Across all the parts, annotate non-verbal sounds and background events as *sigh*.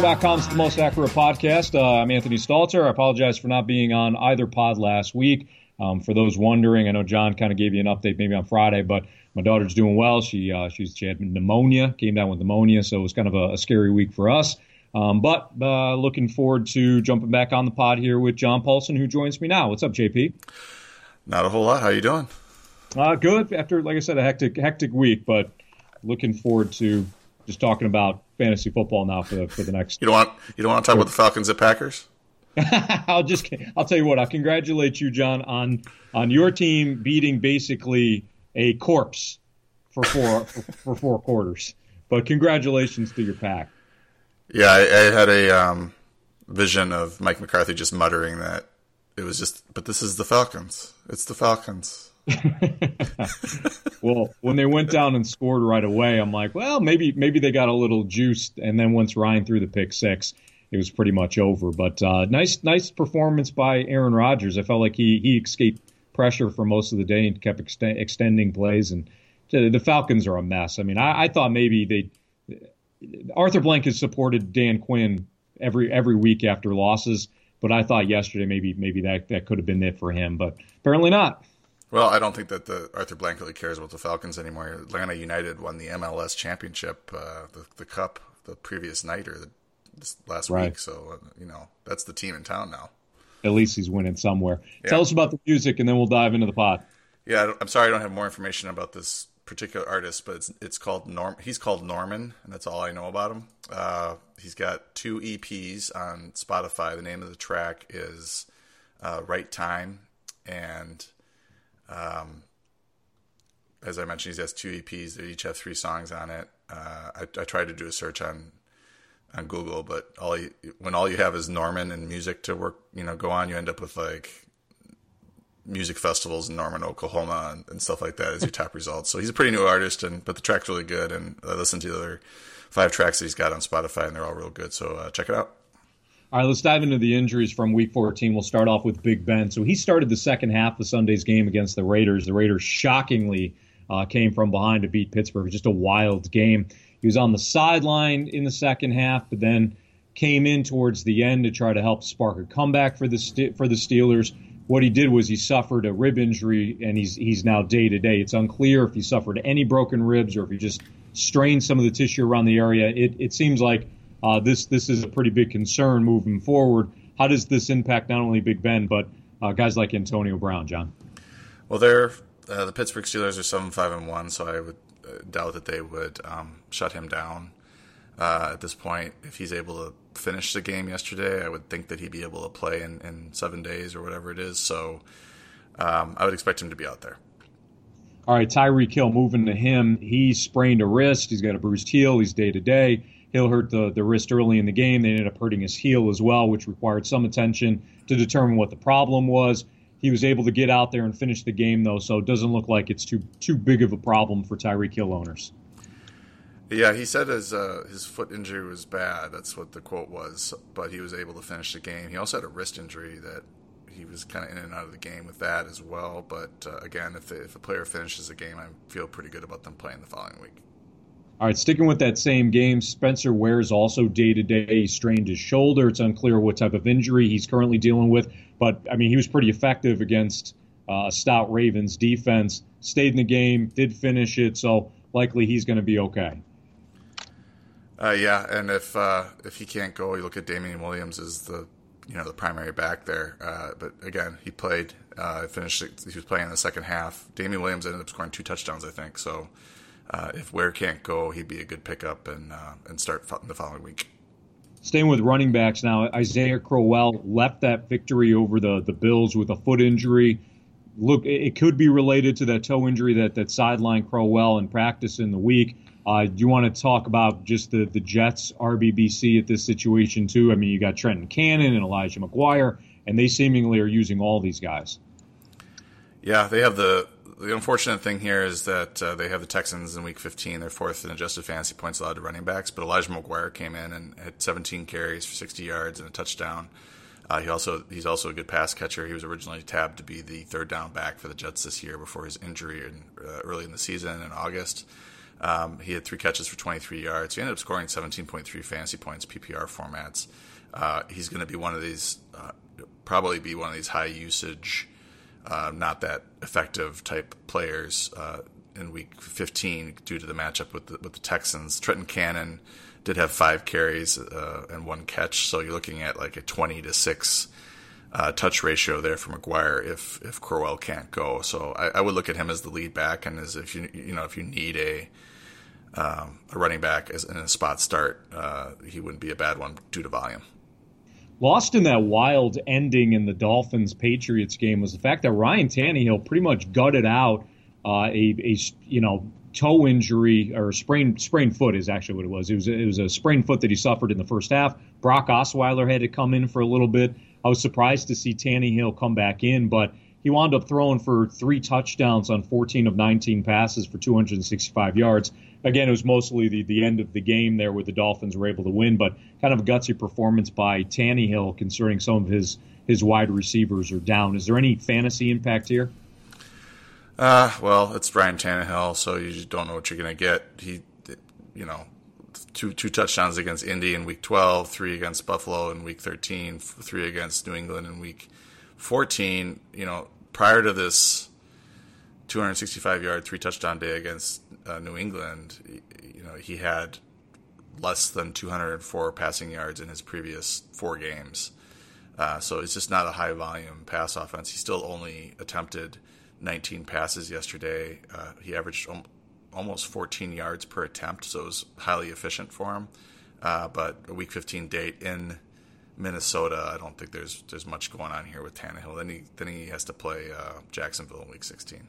And welcome into 4for4.com's The Most Accurate Podcast. Uh, I'm Anthony Stalter. I apologize for not being on either pod last week. Um, for those wondering, I know John kind of gave you an update maybe on Friday, but my daughter's doing well. She uh, she's, she had pneumonia, came down with pneumonia, so it was kind of a, a scary week for us. Um, but uh, looking forward to jumping back on the pod here with John Paulsen, who joins me now. What's up, JP? Not a whole lot. How you doing? Uh, good. After, like I said, a hectic hectic week, but looking forward to just talking about fantasy football now for the for the next. You don't want you don't want to talk about the Falcons at Packers. *laughs* I'll just I'll tell you what. I congratulate you, John, on on your team beating basically a corpse for four for, *laughs* for, four quarters. But congratulations to your pack. Yeah, I, I had a um, vision of Mike McCarthy just muttering that it was just, but this is the Falcons. It's the Falcons. *laughs* well, when they went down and scored right away, I'm like, well, maybe maybe they got a little juiced, and then once Ryan threw the pick six, it was pretty much over. But uh, nice nice performance by Aaron Rodgers. I felt like he he escaped pressure for most of the day and kept extending plays. And the Falcons are a mess. I mean, I, I thought maybe they Arthur Blank has supported Dan Quinn every every week after losses, but I thought yesterday maybe maybe that that could have been it for him, but apparently not. Well, I don't think that the Arthur Blank really cares about the Falcons anymore. Atlanta United won the MLS championship, uh, the the cup, the previous night or the, this last right. week. So uh, you know that's the team in town now. At least he's winning somewhere. Yeah. Tell us about the music, and then we'll dive into the pot. Yeah, I'm sorry I don't have more information about this particular artist, but it's it's called Norm. He's called Norman, and that's all I know about him. Uh, he's got two EPs on Spotify. The name of the track is uh, "Right Time," and um, as I mentioned, he has two EPs. They each have three songs on it. Uh, I, I, tried to do a search on on Google, but all you, when all you have is Norman and music to work, you know, go on, you end up with like music festivals in Norman, Oklahoma, and, and stuff like that as your *laughs* top results. So he's a pretty new artist, and but the track's really good. And I listened to the other five tracks that he's got on Spotify, and they're all real good. So uh, check it out. All right, let's dive into the injuries from Week 14. We'll start off with Big Ben. So he started the second half of Sunday's game against the Raiders. The Raiders shockingly uh, came from behind to beat Pittsburgh. It was just a wild game. He was on the sideline in the second half, but then came in towards the end to try to help spark a comeback for the for the Steelers. What he did was he suffered a rib injury, and he's he's now day to day. It's unclear if he suffered any broken ribs or if he just strained some of the tissue around the area. It it seems like uh, this this is a pretty big concern moving forward. How does this impact not only Big Ben but uh, guys like Antonio Brown, John? Well, they're uh, the Pittsburgh Steelers are seven five and one, so I would uh, doubt that they would um, shut him down uh, at this point. If he's able to finish the game yesterday, I would think that he'd be able to play in, in seven days or whatever it is. So um, I would expect him to be out there. All right, Tyreek Hill moving to him. He sprained a wrist. He's got a bruised heel. He's day to day. Hill hurt the, the wrist early in the game. They ended up hurting his heel as well, which required some attention to determine what the problem was. He was able to get out there and finish the game, though, so it doesn't look like it's too too big of a problem for Tyreek Hill owners. Yeah, he said his uh, his foot injury was bad. That's what the quote was. But he was able to finish the game. He also had a wrist injury that he was kind of in and out of the game with that as well. But uh, again, if, the, if a player finishes the game, I feel pretty good about them playing the following week. All right, sticking with that same game, Spencer Ware's also day to day He strained his shoulder. It's unclear what type of injury he's currently dealing with, but I mean, he was pretty effective against uh, stout Ravens defense. Stayed in the game, did finish it, so likely he's going to be okay. Uh, yeah, and if uh, if he can't go, you look at Damien Williams as the you know the primary back there. Uh, but again, he played, uh, finished. He was playing in the second half. Damien Williams ended up scoring two touchdowns, I think. So uh, if Ware can't go, he'd be a good pickup and uh, and start the following week. Staying with running backs now, Isaiah Crowell left that victory over the the Bills with a foot injury. Look, it could be related to that toe injury that that sidelined Crowell in practice in the week. Uh, do you want to talk about just the the Jets RBBC at this situation too? I mean, you got Trenton Cannon and Elijah McGuire, and they seemingly are using all these guys. Yeah, they have the the unfortunate thing here is that uh, they have the Texans in Week 15. They're fourth in adjusted fantasy points allowed to running backs, but Elijah McGuire came in and had 17 carries for 60 yards and a touchdown. Uh, he also he's also a good pass catcher. He was originally tabbed to be the third down back for the Jets this year before his injury in, uh, early in the season in August. Um, he had three catches for 23 yards. He ended up scoring 17.3 fantasy points PPR formats. Uh, he's going to be one of these, uh, probably be one of these high usage, uh, not that effective type players uh, in week 15 due to the matchup with the, with the Texans. Trenton Cannon did have five carries uh, and one catch, so you're looking at like a 20 to six uh, touch ratio there for McGuire if if Crowell can't go. So I, I, would look at him as the lead back, and as if you you know if you need a um, a running back as in a spot start, uh, he wouldn't be a bad one due to volume. Lost in that wild ending in the Dolphins Patriots game was the fact that Ryan Tannehill pretty much gutted out uh, a, a you know toe injury or sprained sprained foot is actually what it was. It was it was a sprained foot that he suffered in the first half. Brock Osweiler had to come in for a little bit. I was surprised to see Tannehill come back in, but he wound up throwing for three touchdowns on 14 of 19 passes for 265 yards. Again, it was mostly the, the end of the game there where the Dolphins were able to win, but kind of a gutsy performance by Tannehill concerning some of his, his wide receivers are down. Is there any fantasy impact here? Uh, well, it's Ryan Tannehill, so you just don't know what you're going to get. He, you know, two two touchdowns against Indy in Week 12, three against Buffalo in Week 13, three against New England in Week 14. You know, prior to this 265 yard, three touchdown day against uh, New England, you know, he had less than 204 passing yards in his previous four games. Uh, so it's just not a high volume pass offense. He still only attempted 19 passes yesterday. Uh, he averaged almost 14 yards per attempt, so it was highly efficient for him. Uh, but a Week 15 date in Minnesota, I don't think there's there's much going on here with Tannehill. Then he then he has to play uh, Jacksonville in Week 16.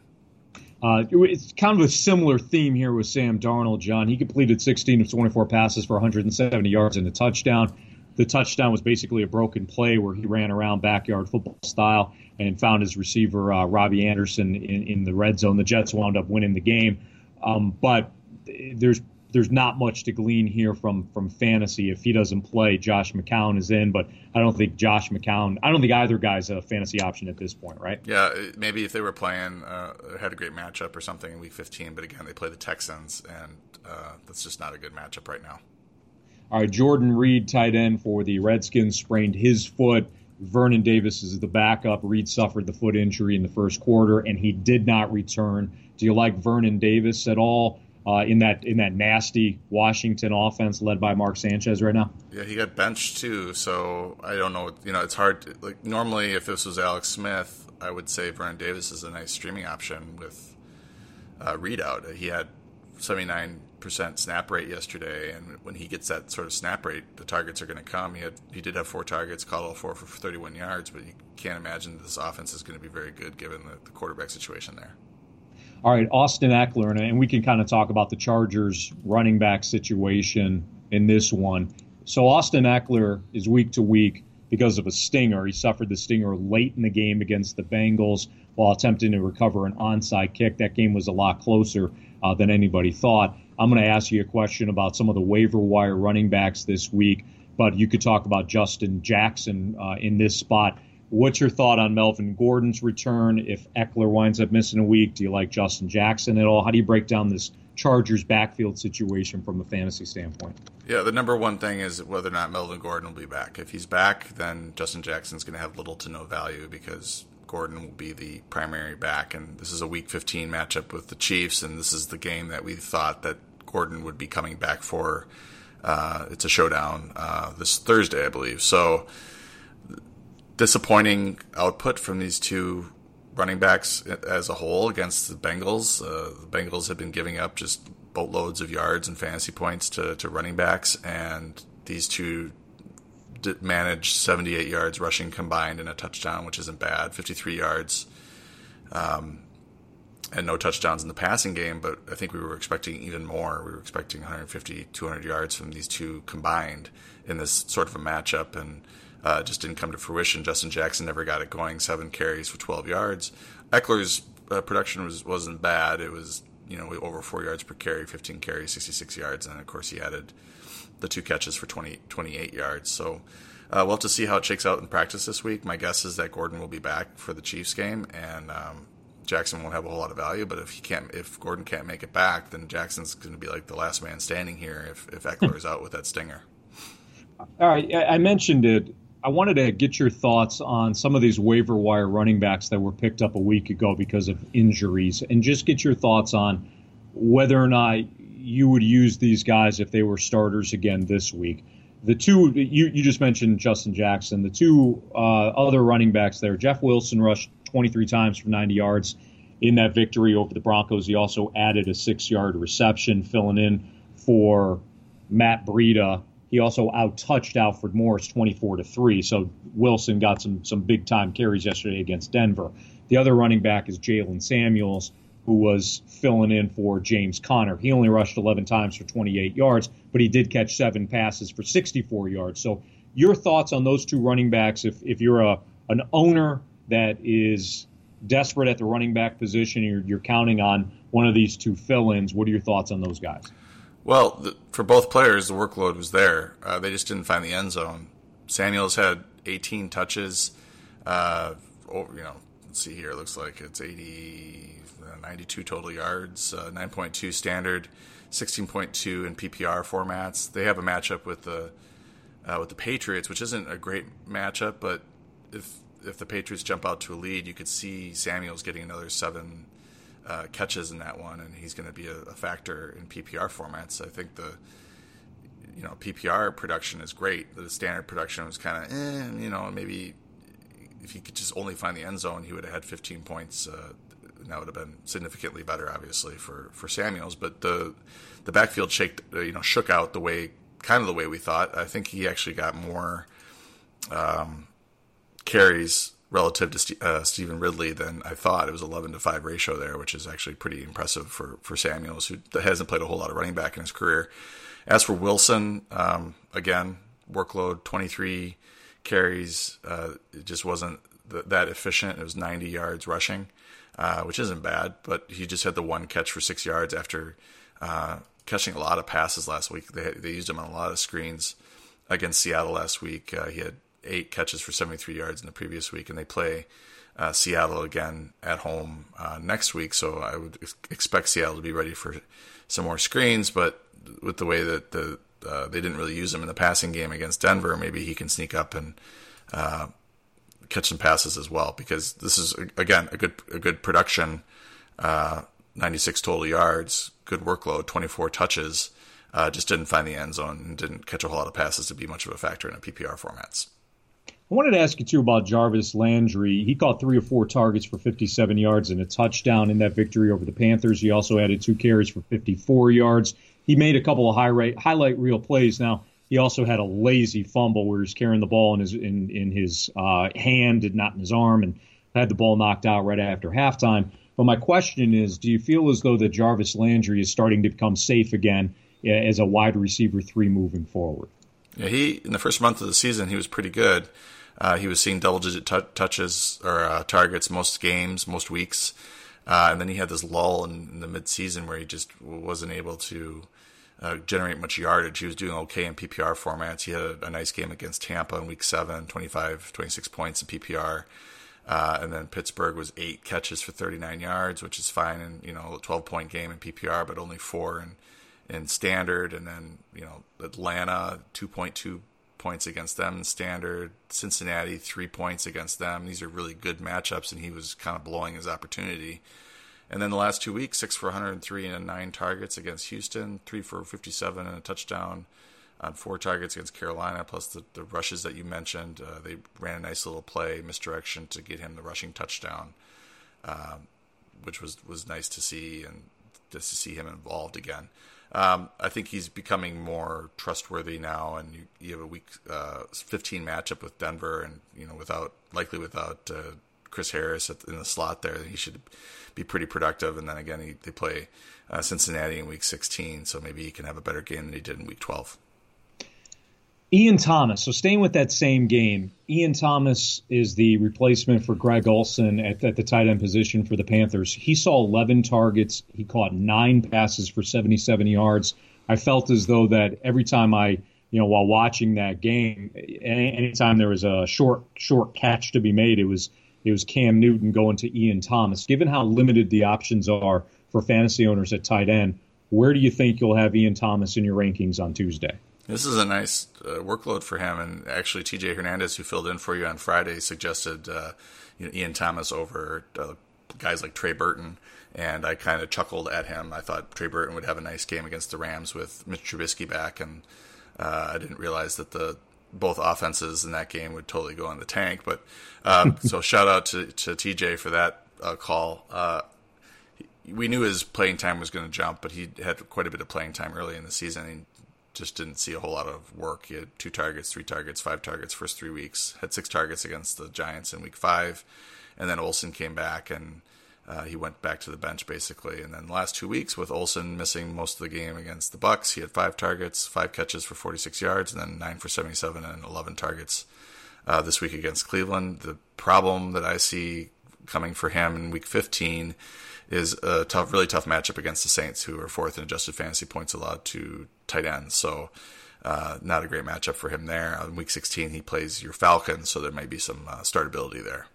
Uh, it's kind of a similar theme here with Sam Darnold, John. He completed 16 of 24 passes for 170 yards and a touchdown. The touchdown was basically a broken play where he ran around backyard football style and found his receiver, uh, Robbie Anderson, in, in the red zone. The Jets wound up winning the game. Um, but there's there's not much to glean here from from fantasy. If he doesn't play, Josh McCown is in, but I don't think Josh McCown. I don't think either guy's a fantasy option at this point, right? Yeah, maybe if they were playing, uh, had a great matchup or something in Week 15, but again, they play the Texans, and uh, that's just not a good matchup right now. All right, Jordan Reed, tight end for the Redskins, sprained his foot. Vernon Davis is the backup. Reed suffered the foot injury in the first quarter, and he did not return. Do you like Vernon Davis at all uh, in that in that nasty Washington offense led by Mark Sanchez right now? Yeah, he got benched too, so I don't know. You know, it's hard. To, like normally, if this was Alex Smith, I would say Vernon Davis is a nice streaming option with uh, Reed out. He had 79 percent snap rate yesterday, and when he gets that sort of snap rate, the targets are going to come. He had he did have four targets, caught all four for 31 yards, but you can't imagine this offense is going to be very good given the, the quarterback situation there. All right, Austin Ekeler, and we can kind of talk about the Chargers running back situation in this one. So Austin Ekeler is week to week because of a stinger. He suffered the stinger late in the game against the Bengals while attempting to recover an onside kick. That game was a lot closer uh, than anybody thought. I'm going to ask you a question about some of the waiver wire running backs this week, but you could talk about Justin Jackson uh, in this spot. What's your thought on Melvin Gordon's return? If Ekeler winds up missing a week, do you like Justin Jackson at all? How do you break down this Chargers backfield situation from a fantasy standpoint? Yeah, the number one thing is whether or not Melvin Gordon will be back. If he's back, then Justin Jackson's going to have little to no value because Gordon will be the primary back, and this is a Week 15 matchup with the Chiefs, and this is the game that we thought that Gordon would be coming back for. Uh, it's a showdown uh, this Thursday, I believe. So disappointing output from these two running backs as a whole against the Bengals. Uh, the Bengals have been giving up just boatloads of yards and fantasy points to, to running backs, and these two managed 78 yards rushing combined and a touchdown, which isn't bad. 53 yards, um, and no touchdowns in the passing game. But I think we were expecting even more. We were expecting 150, 200 yards from these two combined in this sort of a matchup, and uh, just didn't come to fruition. Justin Jackson never got it going. Seven carries for 12 yards. Ekeler's uh, production was wasn't bad. It was you know over four yards per carry, 15 carries, 66 yards, and of course he added the two catches for 20, 28 yards. So uh, we'll have to see how it shakes out in practice this week. My guess is that Gordon will be back for the Chiefs game, and um, Jackson won't have a whole lot of value. But if he can't, if Gordon can't make it back, then Jackson's going to be like the last man standing here if if Ekeler *laughs* is out with that stinger. All right, I mentioned it. I wanted to get your thoughts on some of these waiver wire running backs that were picked up a week ago because of injuries, and just get your thoughts on whether or not you would use these guys if they were starters again this week. The two you, you just mentioned Justin Jackson. The two uh, other running backs there, Jeff Wilson rushed 23 times for 90 yards in that victory over the Broncos. He also added a six-yard reception, filling in for Matt Breida. He also outtouched Alfred Morris 24 to three. So Wilson got some some big time carries yesterday against Denver. The other running back is Jaylen Samuels who was filling in for James Conner. He only rushed 11 times for 28 yards, but he did catch seven passes for 64 yards. So, your thoughts on those two running backs? If if you're a an owner that is desperate at the running back position, you're, you're counting on one of these two fill-ins. What are your thoughts on those guys? Well, the, for both players, the workload was there. Uh, they just didn't find the end zone. Samuels had 18 touches. Uh, over, you know, let's see here. It looks like it's 80 92 total yards, uh, 9.2 standard, 16.2 in PPR formats. They have a matchup with the uh, with the Patriots, which isn't a great matchup, but if if the Patriots jump out to a lead, you could see Samuels getting another seven uh, catches in that one, and he's going to be a, a, factor in PPR formats. I think the you know PPR production is great. The standard production was kind of eh, you know maybe if he could just only find the end zone, he would have had 15 points uh, that would have been significantly better, obviously, for, for Samuels. But the the backfield shaked, uh, you know, shook out the way, kind of the way we thought. I think he actually got more um, carries relative to uh, Stevan Ridley than I thought. It was 11 to 5 ratio there, which is actually pretty impressive for, for Samuels, who hasn't played a whole lot of running back in his career. As for Wilson, um, again, workload 23 carries. Uh, it just wasn't th- that efficient. It was 90 yards rushing uh, which isn't bad. But he just had the one catch for six yards after uh, catching a lot of passes last week. They they used him on a lot of screens against Seattle last week. Uh, he had eight catches for 73 yards in the previous week, and they play uh, Seattle again at home uh, next week. So I would expect Seattle to be ready for some more screens. But with the way that the uh, they didn't really use him in the passing game against Denver, maybe he can sneak up and uh, catch some passes as well because this is again a good a good production. Uh, 96 total yards, good workload, 24 touches. Uh, just didn't find the end zone and didn't catch a whole lot of passes to be much of a factor in a PPR formats. I wanted to ask you too about Jarvis Landry. He caught three or four targets for 57 yards and a touchdown in that victory over the Panthers. He also added two carries for 54 yards. He made a couple of high rate, highlight reel plays. Now he also had a lazy fumble where he's carrying the ball in his in in his uh, hand and not in his arm, and had the ball knocked out right after halftime. But my question is, do you feel as though that Jarvis Landry is starting to become safe again as a wide receiver three moving forward? Yeah, he in the first month of the season he was pretty good. Uh, he was seeing double digit t- touches or uh, targets most games, most weeks. Uh, and then he had this lull in, in the midseason where he just wasn't able to uh, generate much yardage. He was doing okay in PPR formats. He had a, a, nice game against Tampa in week seven, 25, 26 points in PPR. Uh, and then Pittsburgh was eight catches for 39 yards, which is fine in, you know, a 12 point game in PPR, but only four in, in standard. And then, you know, Atlanta, 2.2 points against them in standard. Cincinnati, three points against them. These are really good matchups, and he was kind of blowing his opportunity. And then the last two weeks, six for 103 and nine targets against Houston, three for 57 and a touchdown on four targets against Carolina, plus the, the rushes that you mentioned. Uh, they ran a nice little play, misdirection to get him the rushing touchdown, um, which was, was nice to see and just to see him involved again. Um, I think he's becoming more trustworthy now, and you, you have a week uh, 15 matchup with Denver, and you know without likely without uh, Chris Harris in the slot there, he should be pretty productive. And then again, he, they play uh, Cincinnati in Week 16, so maybe he can have a better game than he did in Week 12. Ian Thomas. So staying with that same game, Ian Thomas is the replacement for Greg Olsen at, at, the tight end position for the Panthers. He saw 11 targets. He caught nine passes for 77 yards. I felt as though that every time I, you know, while watching that game, anytime there was a short short catch to be made, it was it was Cam Newton going to Ian Thomas. Given how limited the options are for fantasy owners at tight end, where do you think you'll have Ian Thomas in your rankings on Tuesday? This is a nice uh, workload for him, and actually, TJ Hernandez, who filled in for you on Friday, suggested uh, you know, Ian Thomas over uh, guys like Trey Burton, and I kind of chuckled at him. I thought Trey Burton would have a nice game against the Rams with Mitch Trubisky back, and uh, I didn't realize that the both offenses in that game would totally go in the tank. But um, *laughs* so shout out to, to TJ for that uh, call. Uh, we knew his playing time was going to jump, but he had quite a bit of playing time early in the season. Just didn't see a whole lot of work. He had two targets, three targets, five targets first three weeks. Had six targets against the Giants in week five, and then Olsen came back and uh, he went back to the bench basically. And then the last two weeks with Olsen missing most of the game against the Bucks, he had five targets, five catches for 46 yards, and then nine for 77 and 11 targets uh, this week against Cleveland. The problem that I see coming for him in week 15 is a tough, really tough matchup against the Saints, who are fourth in adjusted fantasy points allowed to tight ends. So, uh, not a great matchup for him there. On week 16, he plays your Falcons, so there might be some uh, startability there.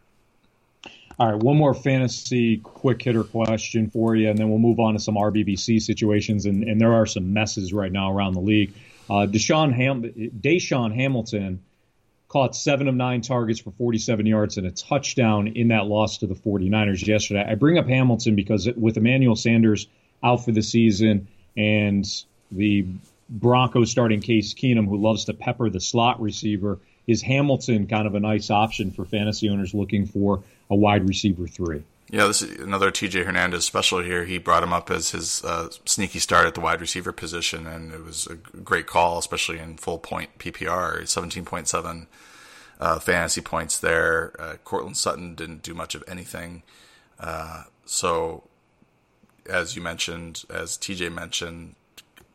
All right, one more fantasy quick hitter question for you, and then we'll move on to some RBBC situations. And, and there are some messes right now around the league. Uh, Deshaun Ham- DaeSean Hamilton caught seven of nine targets for 47 yards and a touchdown in that loss to the 49ers yesterday. I bring up Hamilton because with Emmanuel Sanders out for the season and the Broncos starting Case Keenum, who loves to pepper the slot receiver, is Hamilton kind of a nice option for fantasy owners looking for a wide receiver three? Yeah, this is another TJ Hernandez special here. He brought him up as his uh, sneaky start at the wide receiver position, and it was a great call, especially in full point PPR. 17.7 uh, fantasy points there. Uh, Courtland Sutton didn't do much of anything. Uh, so, as you mentioned, as TJ mentioned,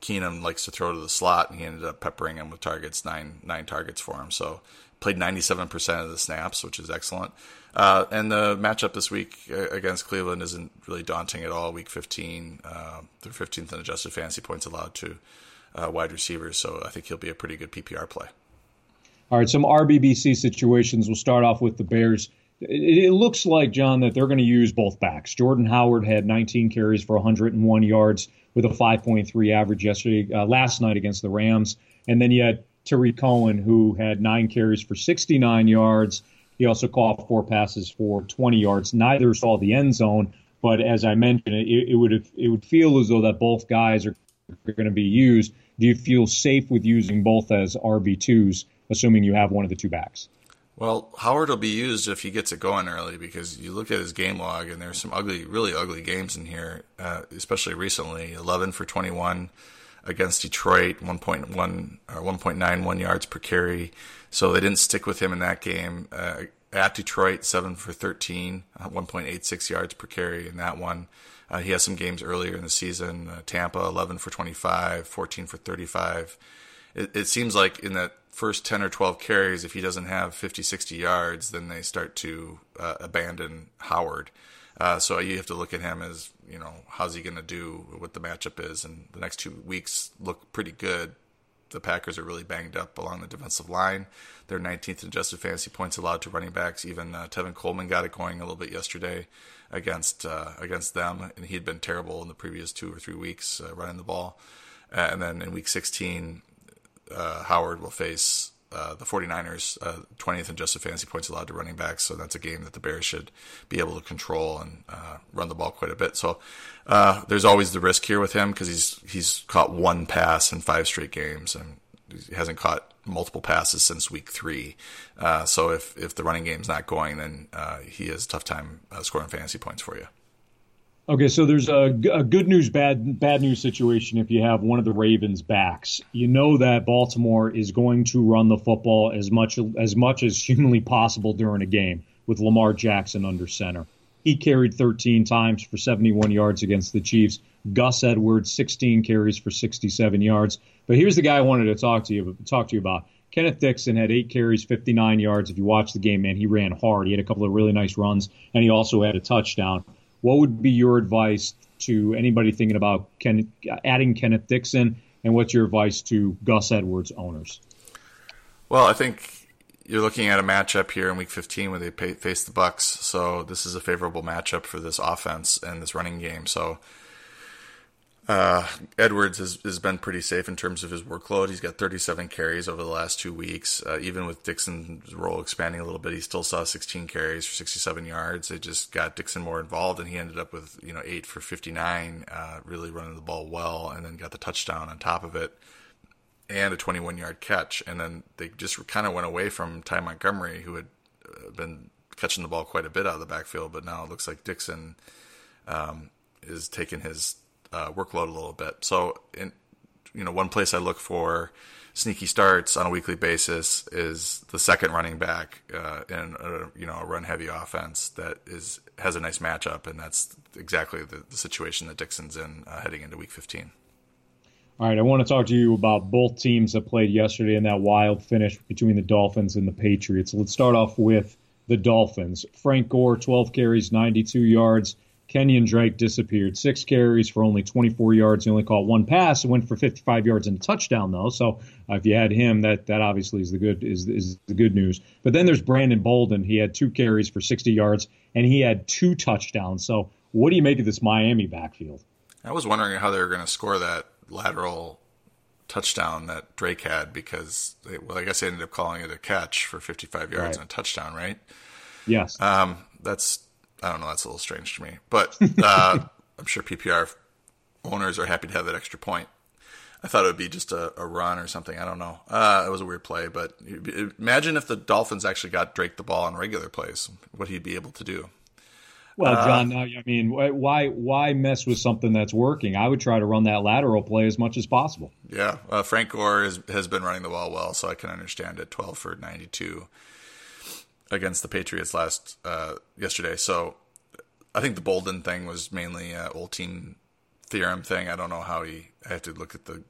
Keenum likes to throw to the slot, and he ended up peppering him with targets, nine nine targets for him. So, played 97% of the snaps, which is excellent. Uh, and the matchup this week uh, against Cleveland isn't really daunting at all. Week 15, uh, they're 15th in adjusted fantasy points allowed to uh, wide receivers, so I think he'll be a pretty good PPR play. All right, some RBBC situations. We'll start off with the Bears. It, it looks like, John, that they're going to use both backs. Jordan Howard had 19 carries for 101 yards with a 5.3 average yesterday, uh, last night against the Rams. And then you had Tarik Cohen, who had nine carries for 69 yards he also caught four passes for 20 yards. Neither saw the end zone, but as I mentioned, it, it would it would feel as though that both guys are, are going to be used. Do you feel safe with using both as RB twos, assuming you have one of the two backs? Well, Howard will be used if he gets it going early because you look at his game log and there's some ugly, really ugly games in here, uh, especially recently. 11 for 21 against Detroit, 1.1 or 1.91 yards per carry. So they didn't stick with him in that game. Uh, at Detroit, 7 for 13, uh, 1.86 yards per carry in that one. Uh, he has some games earlier in the season. Uh, Tampa, 11 for 25, 14 for 35. It, it, seems like in that first 10 or 12 carries, if he doesn't have 50, 60 yards, then they start to uh, abandon Howard. Uh, so you have to look at him as, you know, how's he going to do, what the matchup is. And the next two weeks look pretty good the Packers are really banged up along the defensive line. They're 19th in adjusted fantasy points allowed to running backs. Even uh, Tevin Coleman got it going a little bit yesterday against uh, against them, and he had been terrible in the previous two or three weeks uh, running the ball. and then in week 16, uh, Howard will face uh, the 49ers, uh, 20th in adjusted fantasy points allowed to running backs. So that's a game that the Bears should be able to control and uh, run the ball quite a bit. So uh, there's always the risk here with him because he's he's caught one pass in five straight games and he hasn't caught multiple passes since week three. Uh, so if if the running game's not going, then he has a tough time scoring fantasy points for you. Okay, so there's a, a, good news, bad bad news situation if you have one of the Ravens backs. You know that Baltimore is going to run the football as much as much as humanly possible during a game with Lamar Jackson under center. He carried 13 times for 71 yards against the Chiefs. Gus Edwards 16 carries for 67 yards. But here's the guy I wanted to talk to you talk to you about. Kenneth Dixon had eight carries, 59 yards. If you watch the game, man, he ran hard. He had a couple of really nice runs, and he also had a touchdown. What would be your advice to anybody thinking about Ken, adding Kenneth Dixon, and what's your advice to Gus Edwards owners? Well, I think you're looking at a matchup here in Week 15 where they face the Bucks. So this is a favorable matchup for this offense and this running game. So uh, Edwards has, has been pretty safe in terms of his workload. He's got 37 carries over the last two weeks. Uh, even with Dixon's role expanding a little bit, he still saw 16 carries for 67 yards. They just got Dixon more involved, and he ended up with you know eight for 59, uh, really running the ball well, and then got the touchdown on top of it, and a 21 yard catch. And then they just kind of went away from Ty Montgomery, who had uh, been catching the ball quite a bit out of the backfield, but now it looks like Dixon um, is taking his uh, workload a little bit. So, in you know, one place I look for sneaky starts on a weekly basis is the second running back uh, in a, you know a run heavy offense that is has a nice matchup, and that's exactly the, the situation that Dixon's in uh, heading into Week 15. All right, I want to talk to you about both teams that played yesterday in that wild finish between the Dolphins and the Patriots. Let's start off with the Dolphins. Frank Gore, 12 carries, 92 yards. Kenyan Drake disappeared. Six carries for only 24 yards. He only caught one pass. It went for 55 yards and a touchdown though. So uh, if you had him, that that obviously is the good is is the good news. But then there's Brandon Bolden. He had two carries for 60 yards and he had two touchdowns. So what do you make of this Miami backfield? I was wondering how they were going to score that lateral touchdown that Drake had because they, well, I guess they ended up calling it a catch for 55 yards right. and a touchdown, right? Yes. Um, that's I don't know. That's a little strange to me, but uh, *laughs* I'm sure PPR owners are happy to have that extra point. I thought it would be just a, a run or something. I don't know. Uh, it was a weird play, but imagine if the Dolphins actually got Drake the ball on regular plays, what he'd be able to do. Well, uh, John, I mean, why why mess with something that's working? I would try to run that lateral play as much as possible. Yeah, uh, Frank Gore is, has been running the ball well, so I can understand it. Twelve for ninety-two against the Patriots last uh, yesterday. So I think the Bolden thing was mainly a old team theorem thing. I don't know how he. I have to look at the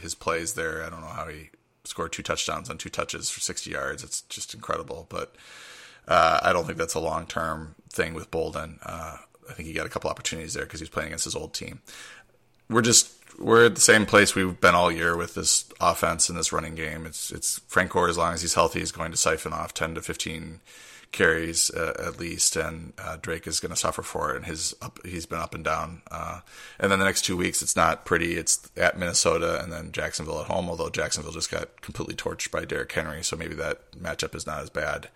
his plays there. I don't know how he scored two touchdowns on two touches for 60 yards. It's just incredible. But uh, I don't think that's a long term thing with Bolden. Uh, I think he got a couple opportunities there because he's playing against his old team. We're just we're at the same place we've been all year with this offense and this running game. It's it's Frank Gore as long as he's healthy is going to siphon off ten to fifteen carries uh, at least, and uh, Drake is going to suffer for it. And his up, he's been up and down. Uh, and then the next two weeks, it's not pretty. It's at Minnesota and then Jacksonville at home. Although Jacksonville just got completely torched by Derrick Henry, so maybe that matchup is not as bad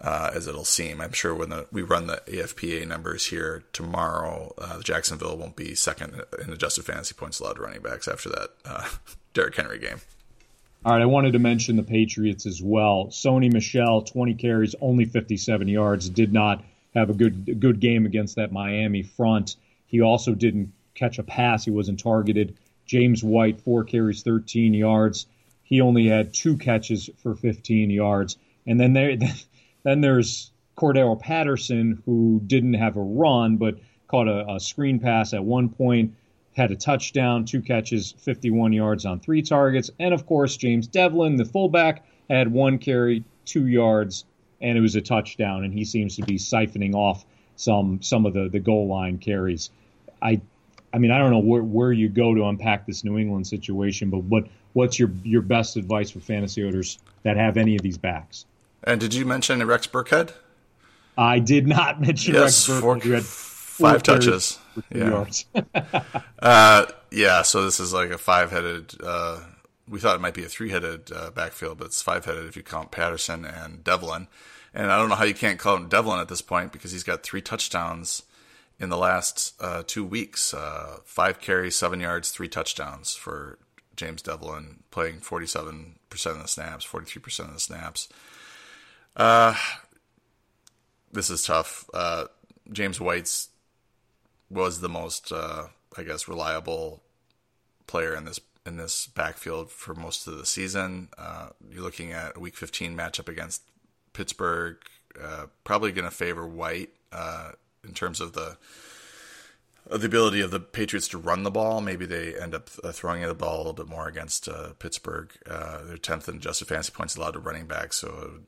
uh, as it'll seem. I'm sure when the, we run the AFPA numbers here tomorrow, uh, Jacksonville won't be second in adjusted fantasy points allowed to running backs after that uh, *laughs* Derrick Henry game. All right, I wanted to mention the Patriots as well. Sony Michel, 20 carries, only 57 yards, did not have a good good game against that Miami front. He also didn't catch a pass. He wasn't targeted. James White, four carries, 13 yards. He only had two catches for 15 yards. And then there, *laughs* Then there's Cordarrelle Patterson, who didn't have a run, but caught a, a screen pass at one point, had a touchdown, two catches, 51 yards on three targets. And of course, James Develin, the fullback, had one carry, two yards, and it was a touchdown. And he seems to be siphoning off some some of the, the goal line carries. I I mean, I don't know where, where you go to unpack this New England situation, but what what's your your best advice for fantasy owners that have any of these backs? And did you mention Rex Burkhead? I did not *laughs* mention yes, Rex Burkhead. Four, had five touches. Yeah. *laughs* uh, yeah. So this is like a five-headed. Uh, we thought it might be a three-headed uh, backfield, but it's five-headed if you count Patterson and Develin. And I don't know how you can't call him Develin at this point because he's got three touchdowns in the last uh, two weeks. Uh, five carries, seven yards, three touchdowns for James Develin, playing 47% of the snaps, 43% of the snaps. Uh, this is tough. Uh, James White's was the most, uh, I guess, reliable player in this in this backfield for most of the season. Uh, you're looking at a Week 15 matchup against Pittsburgh. Uh, probably going to favor White uh, in terms of the the ability of the Patriots to run the ball. Maybe they end up uh, throwing the ball a little bit more against uh, Pittsburgh. Uh, they're tenth in adjusted fantasy points allowed to running back, so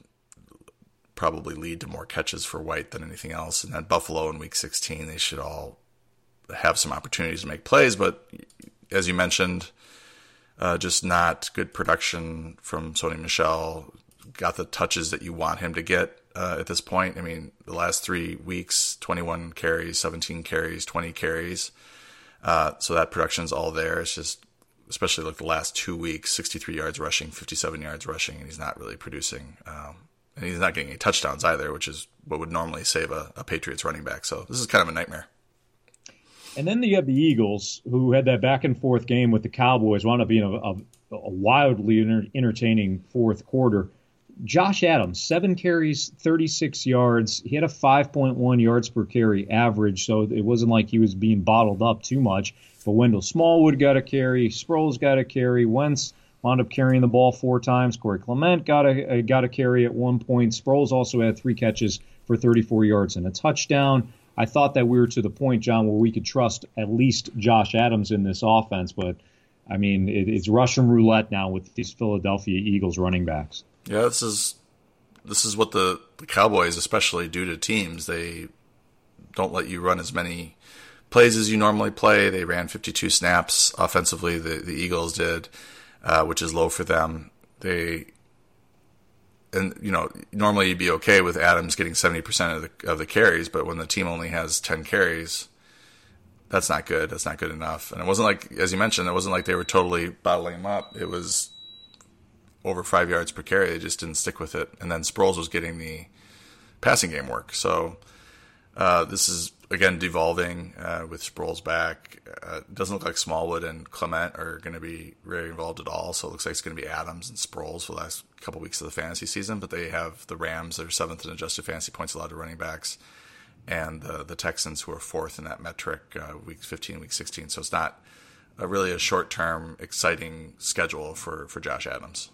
probably lead to more catches for White than anything else. And then Buffalo in Week 16, they should all have some opportunities to make plays. But as you mentioned, uh, just not good production from Sony Michel. got the touches that you want him to get uh, at this point. I mean, the last three weeks, 21 carries, 17 carries, 20 carries. Uh, so that production's all there. It's just, especially like the last two weeks, 63 yards rushing, 57 yards rushing, and he's not really producing. Um, and he's not getting any touchdowns either, which is what would normally save a, a Patriots running back. So this is kind of a nightmare. And then you have the Eagles, who had that back and forth game with the Cowboys, wound up being a, a, a wildly enter- entertaining fourth quarter. Josh Adams, seven carries, 36 yards. He had a 5.1 yards per carry average, so it wasn't like he was being bottled up too much. But Wendell Smallwood got a carry, Sproles got a carry, Wentz wound up carrying the ball four times. Corey Clement got a got a carry at one point. Sproles also had three catches for 34 yards and a touchdown. I thought that we were to the point, John, where we could trust at least Josh Adams in this offense, but I mean, it, it's Russian roulette now with these Philadelphia Eagles running backs. Yeah, this is this is what the, the Cowboys especially do to teams. They don't let you run as many plays as you normally play. They ran 52 snaps offensively. The the Eagles did, uh, which is low for them. They and you know normally you'd be okay with Adams getting 70% of the of the carries, but when the team only has 10 carries, that's not good. That's not good enough. And it wasn't like, as you mentioned, it wasn't like they were totally bottling him up. It was over five yards per carry. They just didn't stick with it. And then Sproles was getting the passing game work. So uh, this is again devolving uh, with Sproles back. Uh, doesn't look like Smallwood and Clement are going to be very involved at all. So it looks like it's going to be Adams and Sproles for the last couple weeks of the fantasy season. But they have the Rams, they're seventh in adjusted fantasy points allowed to running backs and the, the Texans, who are fourth in that metric, uh, week 15, week 16. So it's not a really a short term, exciting schedule for, for Josh Adams.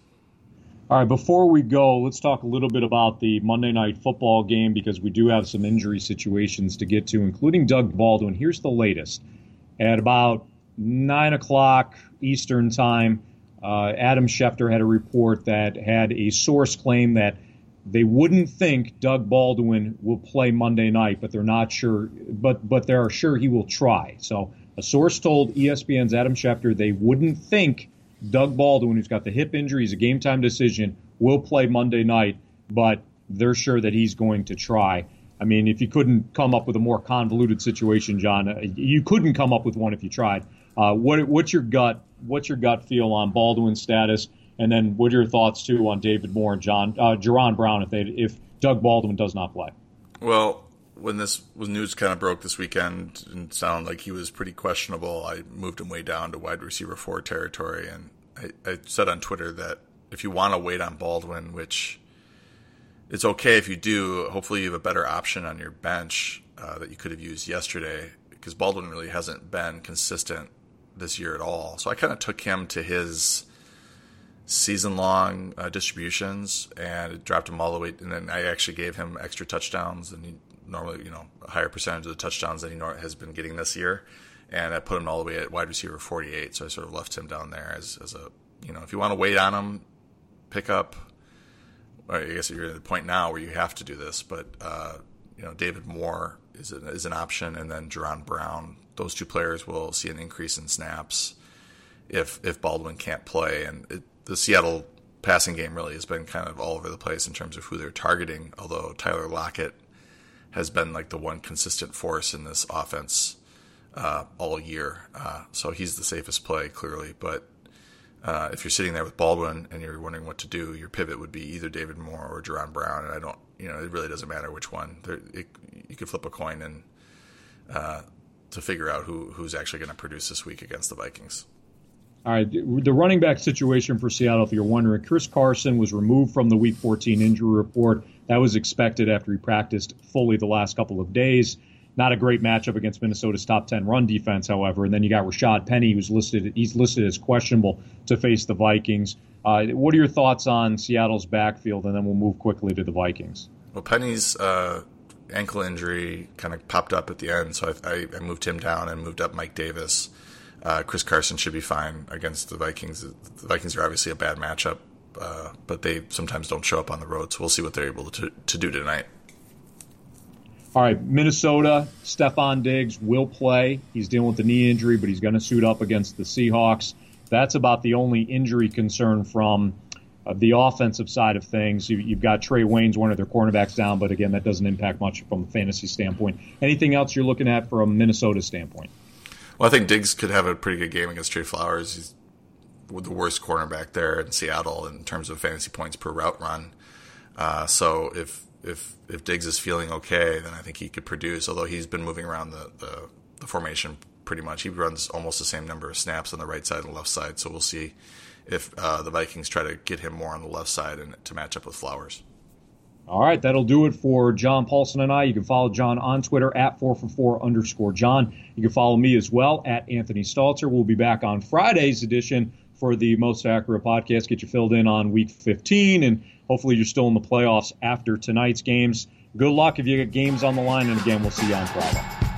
All right, before we go, let's talk a little bit about the Monday night football game because we do have some injury situations to get to, including Doug Baldwin. Here's the latest. At about 9 o'clock Eastern Time, uh, Adam Schefter had a report that had a source claim that they wouldn't think Doug Baldwin will play Monday night, but they're not sure. But but they are sure he will try. So a source told ESPN's Adam Schefter they wouldn't think Doug Baldwin, who's got the hip injury, is a game time decision, will play Monday night, but they're sure that he's going to try. I mean, if you couldn't come up with a more convoluted situation, John, uh, you couldn't come up with one if you tried. Uh, what, what's your gut? What's your gut feel on Baldwin's status? And then, what are your thoughts too on David Moore and John uh, Jaron Brown if they if Doug Baldwin does not play? Well, when this was news kind of broke this weekend and sounded like he was pretty questionable, I moved him way down to wide receiver four territory, and I, I said on Twitter that if you want to wait on Baldwin, which it's okay if you do, hopefully you have a better option on your bench uh, that you could have used yesterday because Baldwin really hasn't been consistent this year at all. So I kind of took him to his season long uh, distributions and it dropped him all the way. And then I actually gave him extra touchdowns and he normally, you know, a higher percentage of the touchdowns than he has been getting this year. And I put him all the way at wide receiver 48. So I sort of left him down there as, as a, you know, if you want to wait on him, pick up. I guess you're at the point now where you have to do this, but, uh, you know, David Moore is an, is an option, and then Jaron Brown. Those two players will see an increase in snaps if if Baldwin can't play, and it, the Seattle passing game really has been kind of all over the place in terms of who they're targeting. Although Tyler Lockett has been like the one consistent force in this offense uh, all year, uh, so he's the safest play clearly. But uh, if you're sitting there with Baldwin and you're wondering what to do, your pivot would be either David Moore or Jaron Brown, and I don't, you know, it really doesn't matter which one. There, it, you could flip a coin and uh, to figure out who who's actually going to produce this week against the Vikings. All right, the running back situation for Seattle, if you're wondering, Chris Carson was removed from the Week 14 injury report. That was expected after he practiced fully the last couple of days. Not a great matchup against Minnesota's top 10 run defense, however. And then you got Rashad Penny, who's listed he's listed as questionable to face the Vikings. Uh, what are your thoughts on Seattle's backfield? And then we'll move quickly to the Vikings. Well, Penny's uh, ankle injury kind of popped up at the end, so I, I, moved him down and moved up Mike Davis. Uh, Chris Carson should be fine against the Vikings. The Vikings are obviously a bad matchup, uh, but they sometimes don't show up on the road. So we'll see what they're able to, to do tonight. All right, Minnesota, Stefon Diggs will play. He's dealing with the knee injury, but he's going to suit up against the Seahawks. That's about the only injury concern from uh, the offensive side of things. You, have got Trae Waynes, one of their cornerbacks down, but again, that doesn't impact much from a fantasy standpoint. Anything else you're looking at from a Minnesota standpoint? Well, I think Diggs could have a pretty good game against Tre Flowers. He's the worst cornerback there in Seattle in terms of fantasy points per route run. Uh, so if if if Diggs is feeling okay, then I think he could produce. Although he's been moving around the, the, the formation pretty much, he runs almost the same number of snaps on the right side and left side. So we'll see if uh, the Vikings try to get him more on the left side and to match up with Flowers. All right, that'll do it for John Paulsen and I. You can follow John on Twitter at 4for4 underscore John. You can follow me as well at Anthony Stalter. We'll be back on Friday's edition for the Most Accurate podcast. Get you filled in on week 15, and hopefully you're still in the playoffs after tonight's games. Good luck if you get games on the line, and again, we'll see you on Friday.